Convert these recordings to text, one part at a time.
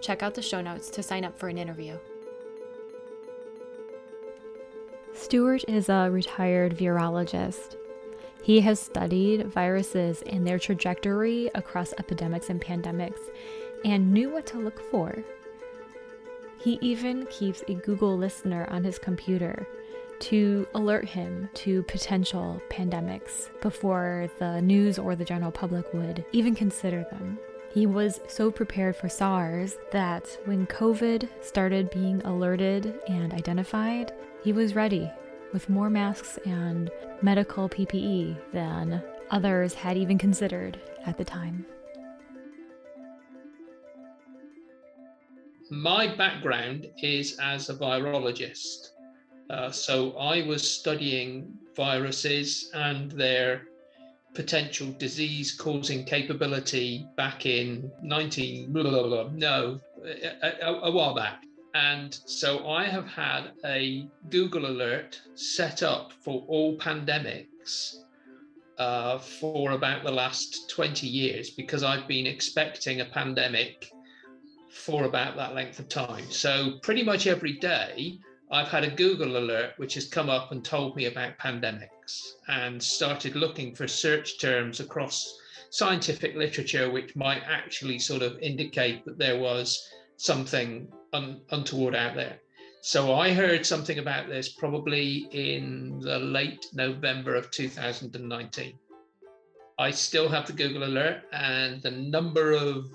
check out the show notes to sign up for an interview. Stuart is a retired virologist. He has studied viruses and their trajectory across epidemics and pandemics and knew what to look for. He even keeps a Google listener on his computer to alert him to potential pandemics before the news or the general public would even consider them. He was so prepared for SARS that when COVID started being alerted and identified, he was ready with more masks and medical PPE than others had even considered at the time. My background is as a virologist. Uh, so I was studying viruses and their potential disease causing capability back in 19 blah, blah, blah, no a, a, a, while back. And so i have had a google alert set up for all pandemics uh, for about the last 20 years because i've been expecting a pandemic for about that length of time. So pretty much every day I've had a Google alert which has come up and told me about and started looking for search terms across scientific literature which might actually sort of indicate that there was something un- untoward out there. So I heard something about this probably in the late November of 2019. I still have the Google alert and the number of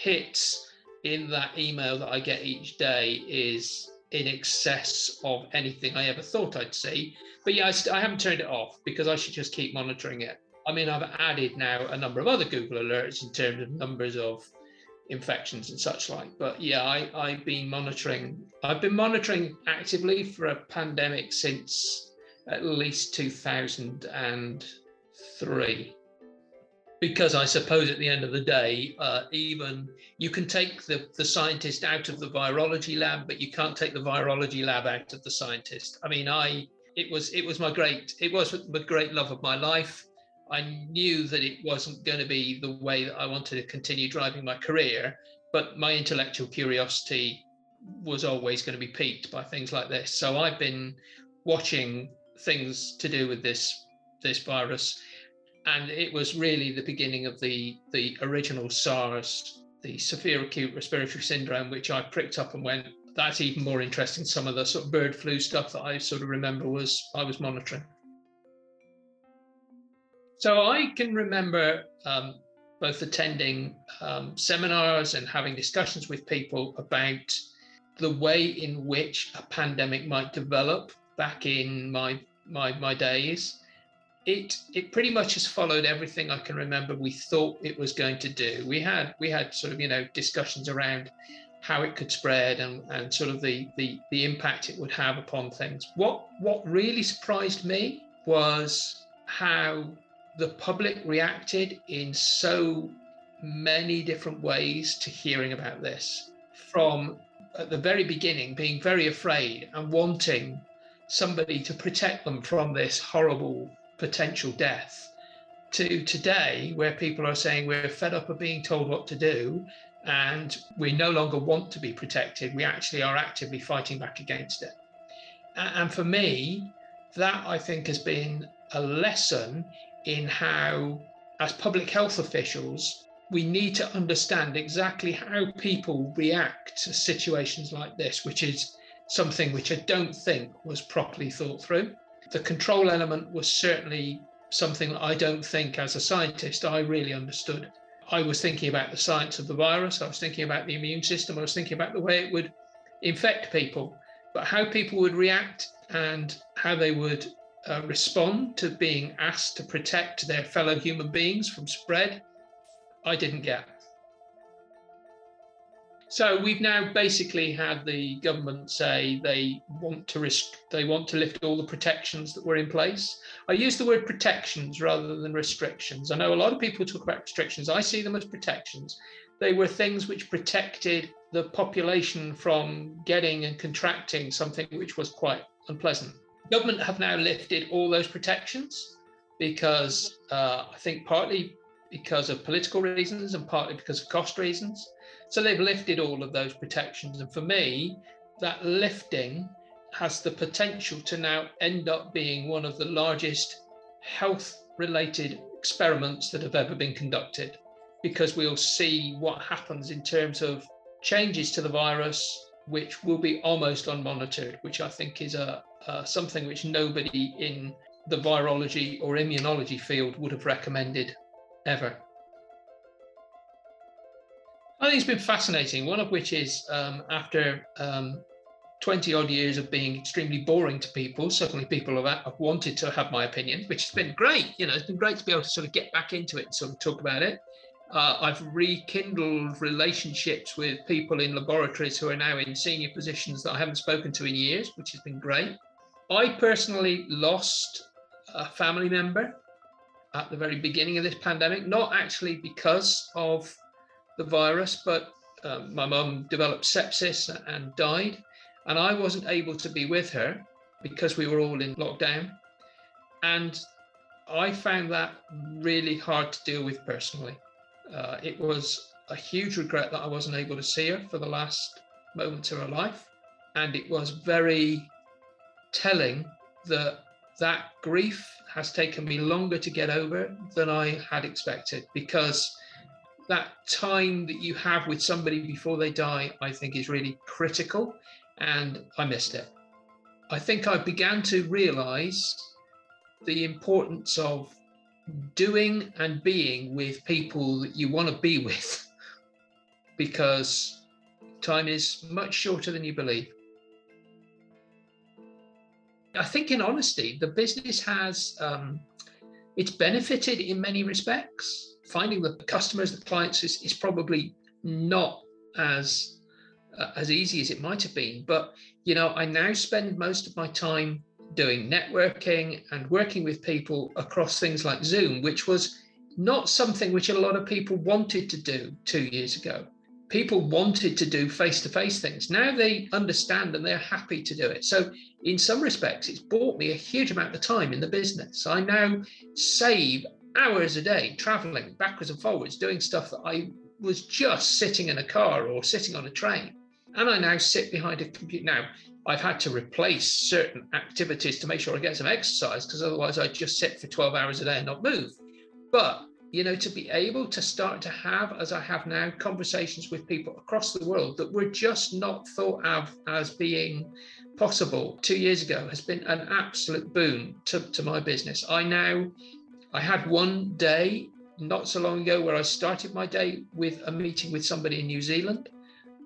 hits in that email that I get each day is in excess of anything I ever thought I'd see. But yeah, I, st- I haven't turned it off because I should just keep monitoring it. I mean, I've added now a number of other Google alerts in terms of numbers of infections and such like. But yeah, I, I've been monitoring. I've been monitoring actively for a pandemic since at least 2003 because I suppose at the end of the day, uh, even you can take the, the scientist out of the virology lab, but you can't take the virology lab out of the scientist. I mean, I it was it was my great it was the great love of my life. I knew that it wasn't going to be the way that I wanted to continue driving my career, but my intellectual curiosity was always going to be piqued by things like this. So I've been watching things to do with this this virus and it was really the beginning of the the original SARS, the severe acute respiratory syndrome, which I pricked up and went. That's even more interesting. Some of the sort of bird flu stuff that I sort of remember was I was monitoring. So I can remember um, both attending um, seminars and having discussions with people about the way in which a pandemic might develop back in my my my days it it pretty much has followed everything I can remember we thought it was going to do. We had we had sort of you know discussions around how it could spread and, and sort of the, the the impact it would have upon things. What what really surprised me was how the public reacted in so many different ways to hearing about this. From at the very beginning being very afraid and wanting somebody to protect them from this horrible potential death to today where people are saying we're fed up of being told what to do and we no longer want to be protected we actually are actively fighting back against it and for me that i think has been a lesson in how as public health officials we need to understand exactly how people react to situations like this which is something which I don't think was properly thought through. The control element was certainly something I don't think, as a scientist, I really understood. I was thinking about the science of the virus, I was thinking about the immune system, I was thinking about the way it would infect people, but how people would react and how they would uh, respond to being asked to protect their fellow human beings from spread, I didn't get. So we've now basically had the government say they want to risk, they want to lift all the protections that were in place. I use the word protections rather than restrictions. I know a lot of people talk about restrictions. I see them as protections. They were things which protected the population from getting and contracting something which was quite unpleasant. Government have now lifted all those protections because uh, I think partly because of political reasons and partly because of cost reasons. So they've lifted all of those protections. And for me, that lifting has the potential to now end up being one of the largest health related experiments that have ever been conducted because we'll see what happens in terms of changes to the virus, which will be almost unmonitored, which I think is a, something which nobody in the virology or immunology field would have recommended ever. I think it's been fascinating. One of which is um, after um, 20 odd years of being extremely boring to people, certainly people have, have, wanted to have my opinion, which has been great. You know, it's been great to be able to sort of get back into it and sort of talk about it. Uh, I've rekindled relationships with people in laboratories who are now in senior positions that I haven't spoken to in years, which has been great. I personally lost a family member at the very beginning of this pandemic, not actually because of the virus, but um, my mum developed sepsis and died. And I wasn't able to be with her because we were all in lockdown. And I found that really hard to deal with personally. Uh, it was a huge regret that I wasn't able to see her for the last moments of her life. And it was very telling that that grief has taken me longer to get over than I had expected because that time that you have with somebody before they die, I think is really critical. And I missed it. I think I began to realize the importance of doing and being with people that you want to be with because time is much shorter than you believe. I think, in honesty, the business has um, it's benefited in many respects finding the customers, the clients is, is probably not as uh, as easy as it might have been. But you know, I now spend most of my time doing networking and working with people across things like Zoom, which was not something which a lot of people wanted to do two years ago. People wanted to do face to face things. Now they understand and they're happy to do it. So, in some respects, it's bought me a huge amount of time in the business. I now save hours a day traveling backwards and forwards, doing stuff that I was just sitting in a car or sitting on a train. And I now sit behind a computer. Now, I've had to replace certain activities to make sure I get some exercise because otherwise I'd just sit for 12 hours a day and not move. But, you know, to be able to start to have, as I have now, conversations with people across the world that were just not thought of as being possible two years ago has been an absolute boon to, to my business. I now I had one day not so long ago where I started my day with a meeting with somebody in New Zealand.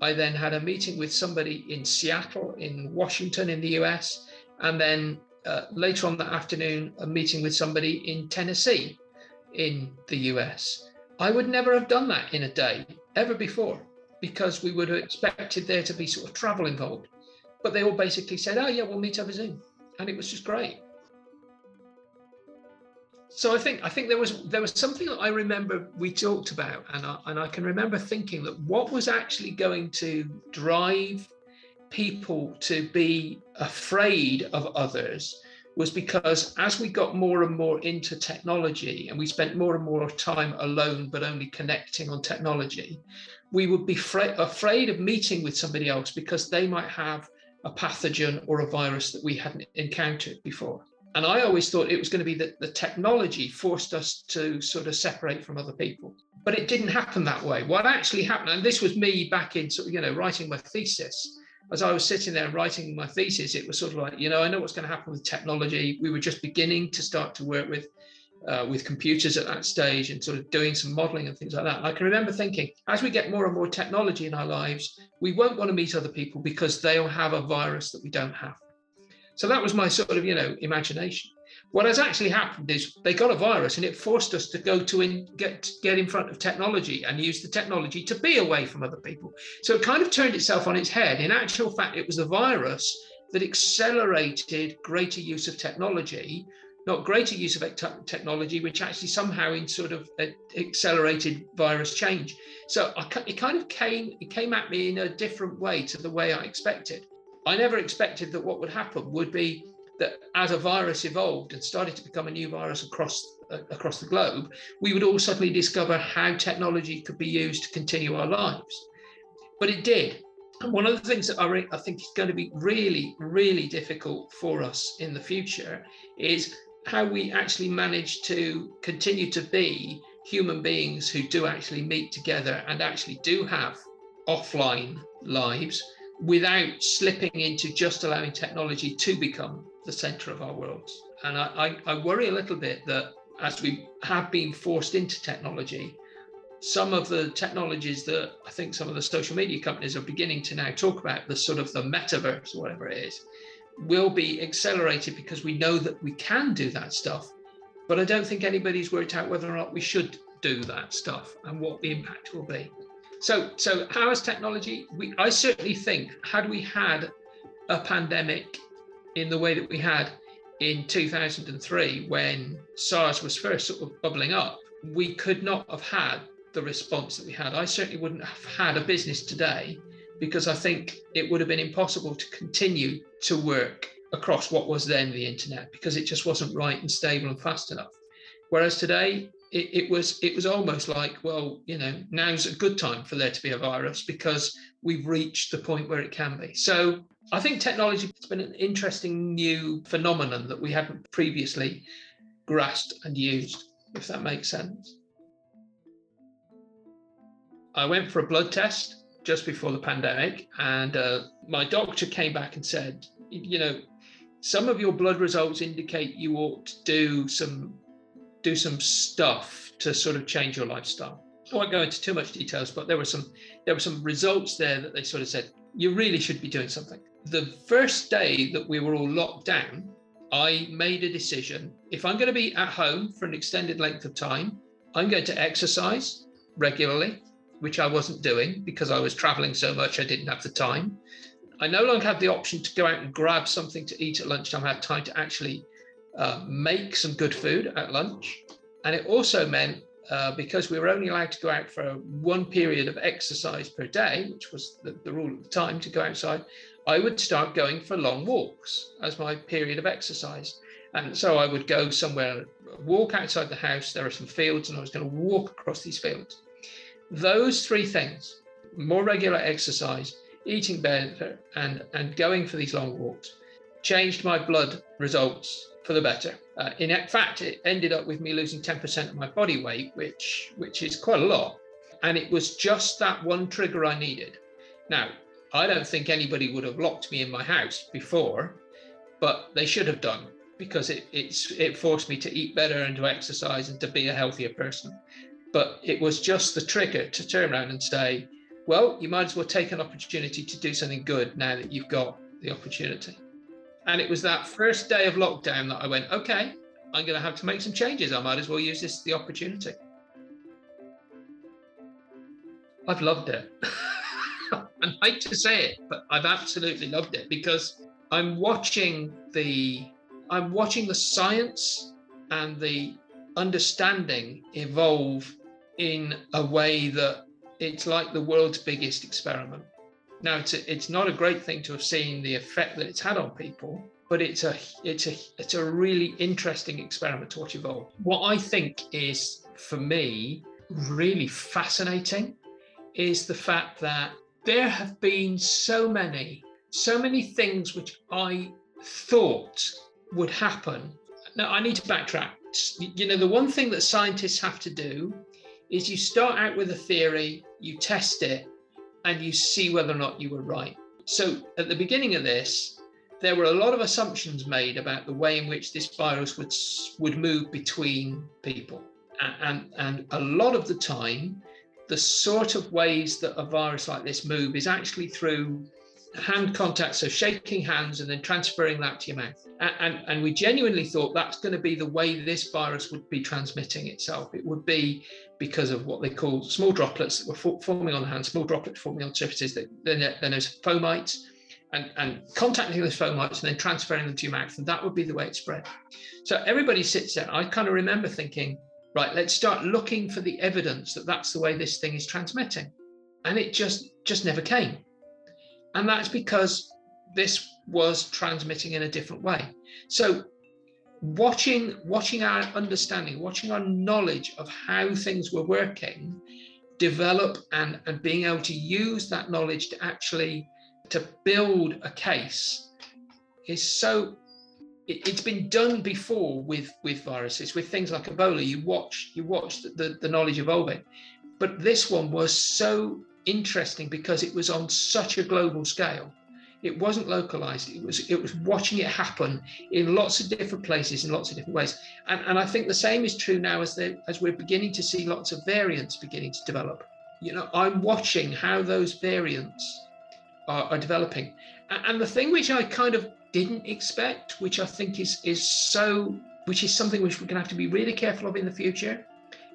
I then had a meeting with somebody in Seattle, in Washington, in the US. And then uh, later on that afternoon, a meeting with somebody in Tennessee, in the US. I would never have done that in a day ever before because we would have expected there to be sort of travel involved. But they all basically said, oh, yeah, we'll meet over Zoom. And it was just great so I think I think there was there was something that I remember we talked about, and I, and I can remember thinking that what was actually going to drive people to be afraid of others was because as we got more and more into technology and we spent more and more time alone but only connecting on technology, we would be fra- afraid of meeting with somebody else because they might have a pathogen or a virus that we hadn't encountered before. And I always thought it was going to be that the technology forced us to sort of separate from other people. But it didn't happen that way. What actually happened, and this was me back in sort of, you know, writing my thesis, as I was sitting there writing my thesis, it was sort of like, you know, I know what's going to happen with technology. We were just beginning to start to work with uh, with computers at that stage and sort of doing some modeling and things like that. And I can remember thinking, as we get more and more technology in our lives, we won't want to meet other people because they'll have a virus that we don't have. So that was my sort of, you know, imagination. What has actually happened is they got a virus and it forced us to go to in, get get in front of technology and use the technology to be away from other people. So it kind of turned itself on its head. In actual fact, it was the virus that accelerated greater use of technology, not greater use of technology, which actually somehow in sort of uh, accelerated virus change. So I, it kind of came it came at me in a different way to the way I expected. I never expected that what would happen would be that as a virus evolved and started to become a new virus across uh, across the globe, we would all suddenly discover how technology could be used to continue our lives. But it did. And one of the things that I, re- I think is going to be really, really difficult for us in the future is how we actually manage to continue to be human beings who do actually meet together and actually do have offline lives without slipping into just allowing technology to become the center of our worlds. And I, I, I worry a little bit that as we have been forced into technology, some of the technologies that I think some of the social media companies are beginning to now talk about, the sort of the metaverse or whatever it is, will be accelerated because we know that we can do that stuff. But I don't think anybody's worked out whether or not we should do that stuff and what the impact will be. So, so how is technology? We, I certainly think, had we had a pandemic in the way that we had in 2003 when SARS was first sort of bubbling up, we could not have had the response that we had. I certainly wouldn't have had a business today because I think it would have been impossible to continue to work across what was then the internet because it just wasn't right and stable and fast enough. Whereas today, it, it, was it was almost like, well, you know, now's a good time for there to be a virus because we've reached the point where it can be. So I think technology has been an interesting new phenomenon that we hadn't previously grasped and used, if that makes sense. I went for a blood test just before the pandemic, and uh, my doctor came back and said, you know, some of your blood results indicate you ought to do some do some stuff to sort of change your lifestyle. I won't go into too much details, but there were some there were some results there that they sort of said you really should be doing something the first day that we were all locked down, I made a decision. If I'm going to be at home for an extended length of time, I'm going to exercise regularly, which I wasn't doing because I was traveling so much, I didn't have the time. I no longer had the option to go out and grab something to eat at lunchtime. I had time to actually uh, make some good food at lunch. And it also meant uh, because we were only allowed to go out for one period of exercise per day, which was the, the rule at the time to go outside, I would start going for long walks as my period of exercise. And so I would go somewhere, walk outside the house. There are some fields, and I was going to walk across these fields. Those three things more regular exercise, eating better, and, and going for these long walks changed my blood results for the better. Uh, in fact, it ended up with me losing 10% of my body weight, which, which is quite a lot. And it was just that one trigger I needed. Now, I don't think anybody would have locked me in my house before, but they should have done because it, it's it forced me to eat better and to exercise and to be a healthier person. But it was just the trigger to turn around and say, well, you might as well take an opportunity to do something good now that you've got the opportunity. And it was that first day of lockdown that I went, okay, I'm going to have to make some changes. I might as well use this the opportunity. I've loved it. I hate to say it, but I've absolutely loved it because I'm watching the I'm watching the science and the understanding evolve in a way that it's like the world's biggest experiment. Now, it's a, it's not a great thing to have seen the effect that it's had on people, but it's a it's a it's a really interesting experiment to watch evolve. What I think is for me really fascinating is the fact that there have been so many, so many things which I thought would happen. Now, I need to backtrack. You know, the one thing that scientists have to do is you start out with a theory, you test it, and you see whether or not you were right. so at the beginning of this, there were a lot of assumptions made about the way in which this virus would would move between people, and and a lot of the time, the sort of ways that a virus like this move is actually through hand contact, so shaking hands and then transferring that to your mouth. And, and, and, we genuinely thought that's going to be the way this virus would be transmitting itself. It would be because of what they call small droplets that were forming on the hand, small droplets forming on surfaces. That, then, then there's fomites and, and contacting those fomites and then transferring them to your mouth. And that would be the way it spread. So everybody sits there. I kind of remember thinking, right, let's start looking for the evidence that that's the way this thing is transmitting. And it just just never came and that's because this was transmitting in a different way. So watching watching our understanding, watching our knowledge of how things were working develop and, and being able to use that knowledge to actually to build a case is so it, has been done before with with viruses with things like ebola you watch you watch the, the, the knowledge evolving but this one was so interesting because it was on such a global scale. It wasn't localized. It was it was watching it happen in lots of different places in lots of different ways. And, and I think the same is true now as the, as we're beginning to see lots of variants beginning to develop. You know, I'm watching how those variants are, are developing. And, and the thing which I kind of didn't expect, which I think is is so, which is something which we're going to have to be really careful of in the future,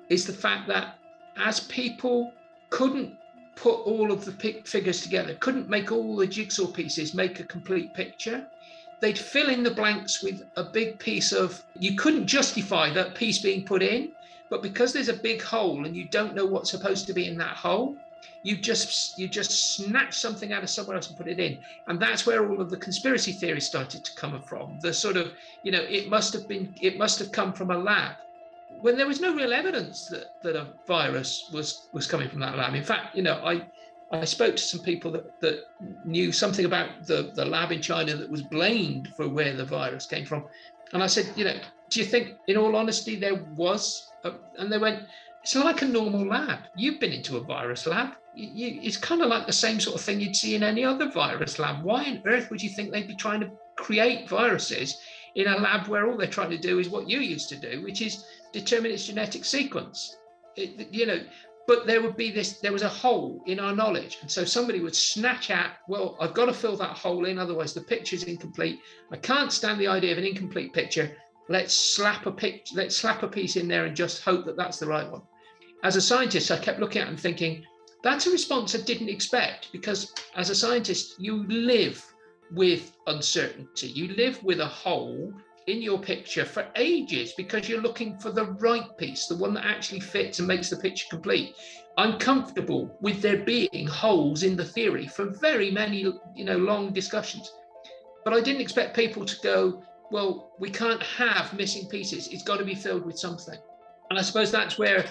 is the fact that as people couldn't put all of the figures together, couldn't make all the jigsaw pieces make a complete picture. They'd fill in the blanks with a big piece of, you couldn't justify that piece being put in, but because there's a big hole and you don't know what's supposed to be in that hole, you just you just snatch something out of somewhere else and put it in. And that's where all of the conspiracy theories started to come from. The sort of you know it must have been it must have come from a lab when there was no real evidence that, that a virus was was coming from that lab. In fact, you know, I I spoke to some people that, that knew something about the, the lab in China that was blamed for where the virus came from. And I said, you know, do you think, in all honesty, there was? A, and they went, it's like a normal lab. You've been into a virus lab. You, you, it's kind of like the same sort of thing you'd see in any other virus lab. Why on earth would you think they'd be trying to create viruses in a lab where all they're trying to do is what you used to do, which is determine its genetic sequence. It, you know, but there would be this, there was a hole in our knowledge. And so somebody would snatch at, well, I've got to fill that hole in, otherwise the picture is incomplete. I can't stand the idea of an incomplete picture. Let's slap a picture, let's slap a piece in there and just hope that that's the right one. As a scientist, I kept looking at and thinking, that's a response I didn't expect because as a scientist, you live with uncertainty. You live with a hole in your picture for ages because you're looking for the right piece, the one that actually fits and makes the picture complete. I'm comfortable with there being holes in the theory for very many, you know, long discussions. But I didn't expect people to go, well, we can't have missing pieces. It's got to be filled with something. And I suppose that's where,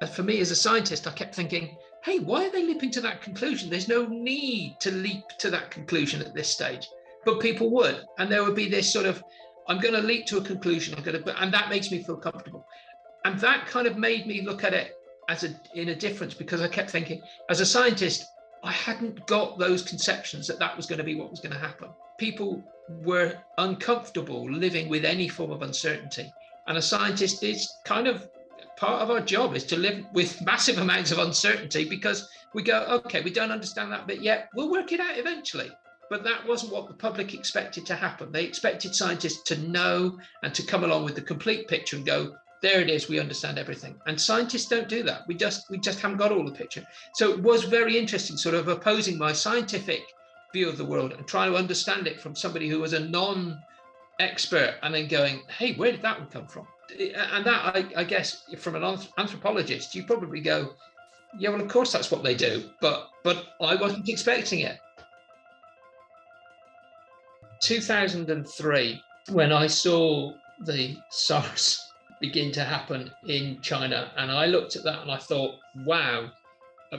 uh, for me as a scientist, I kept thinking, hey, why are they leaping to that conclusion? There's no need to leap to that conclusion at this stage. But people would. And there would be this sort of I'm going to leap to a conclusion. I'm going to, and that makes me feel comfortable. And that kind of made me look at it as a in a difference because I kept thinking, as a scientist, I hadn't got those conceptions that that was going to be what was going to happen. People were uncomfortable living with any form of uncertainty, and a scientist is kind of part of our job is to live with massive amounts of uncertainty because we go, okay, we don't understand that bit yet. We'll work it out eventually. But that wasn't what the public expected to happen. They expected scientists to know and to come along with the complete picture and go, there it is, we understand everything. And scientists don't do that. We just we just haven't got all the picture. So it was very interesting, sort of opposing my scientific view of the world and trying to understand it from somebody who was a non-expert and then going, hey, where did that one come from? And that I, I guess from an anthropologist, you probably go, yeah, well, of course that's what they do, but but I wasn't expecting it. 2003, when I saw the SARS begin to happen in China, and I looked at that and I thought, wow.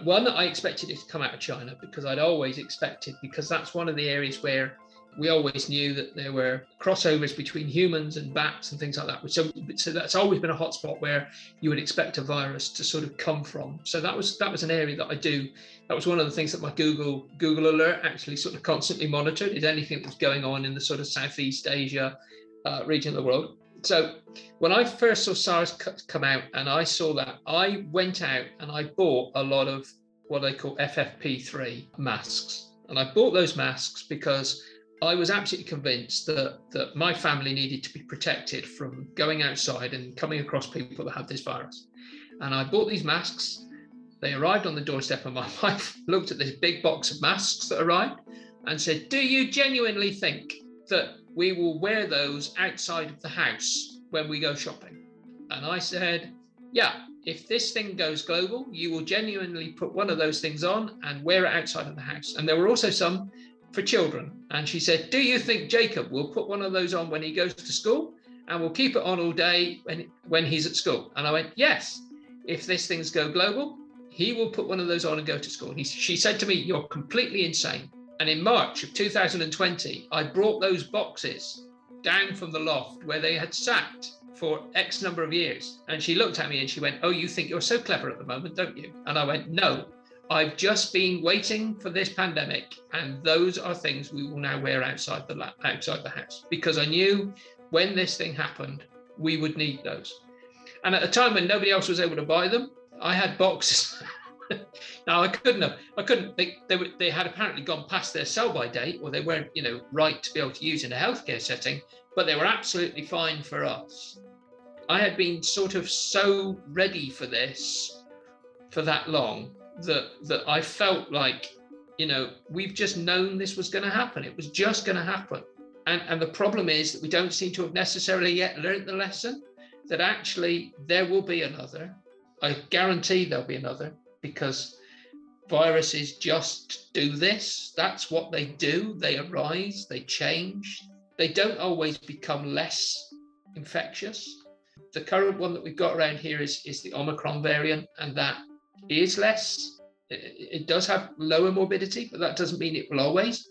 One, that I expected it to come out of China because I'd always expected, because that's one of the areas where we always knew that there were crossovers between humans and bats and things like that. So, so that's always been a hotspot where you would expect a virus to sort of come from. So that was that was an area that I do. That was one of the things that my Google Google Alert actually sort of constantly monitored is anything that's going on in the sort of Southeast Asia uh, region of the world. So when I first saw SARS come out and I saw that, I went out and I bought a lot of what they call FFP3 masks. And I bought those masks because I was absolutely convinced that that my family needed to be protected from going outside and coming across people that have this virus. And I bought these masks. They arrived on the doorstep, and my wife looked at this big box of masks that arrived and said, "Do you genuinely think that we will wear those outside of the house when we go shopping?" And I said, "Yeah." If this thing goes global, you will genuinely put one of those things on and wear it outside of the house. And there were also some for children. And she said, Do you think Jacob will put one of those on when he goes to school and we'll keep it on all day when, when he's at school? And I went, Yes. If this things go global, he will put one of those on and go to school. He, she said to me, You're completely insane. And in March of 2020, I brought those boxes down from the loft where they had sat for X number of years. And she looked at me and she went, Oh, you think you're so clever at the moment, don't you? And I went, No, I've just been waiting for this pandemic, and those are things we will now wear outside the outside the house because I knew when this thing happened, we would need those. And at a time when nobody else was able to buy them, I had boxes. now I couldn't have, I couldn't. They, they were, they had apparently gone past their sell-by date, or they weren't, you know, right to be able to use in a healthcare setting. But they were absolutely fine for us. I had been sort of so ready for this for that long that that I felt like, you know, we've just known this was going to happen. It was just going to happen. And and the problem is that we don't seem to have necessarily yet learned the lesson that actually there will be another. I guarantee there'll be another because viruses just do this. That's what they do. They arise, they change. They don't always become less infectious. The current one that we've got around here is, is the Omicron variant, and that is less. It, does have lower morbidity, but that doesn't mean it will always.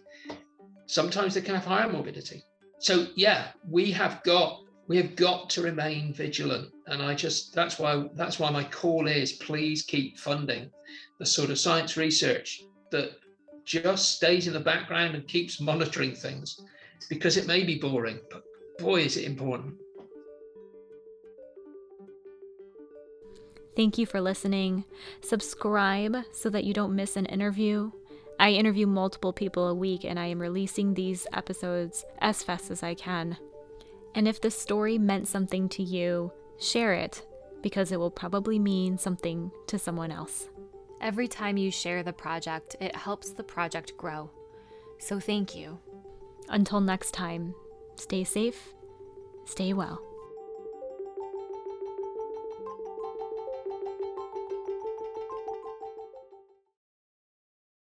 Sometimes they can have higher morbidity. So yeah, we have got we have got to remain vigilant, and I just that's why that's why my call is please keep funding the sort of science research that just stays in the background and keeps monitoring things because it may be boring, but boy is it important. Thank you for listening. Subscribe so that you don't miss an interview. I interview multiple people a week and I am releasing these episodes as fast as I can. And if the story meant something to you, share it because it will probably mean something to someone else. Every time you share the project, it helps the project grow. So thank you. Until next time, stay safe, stay well.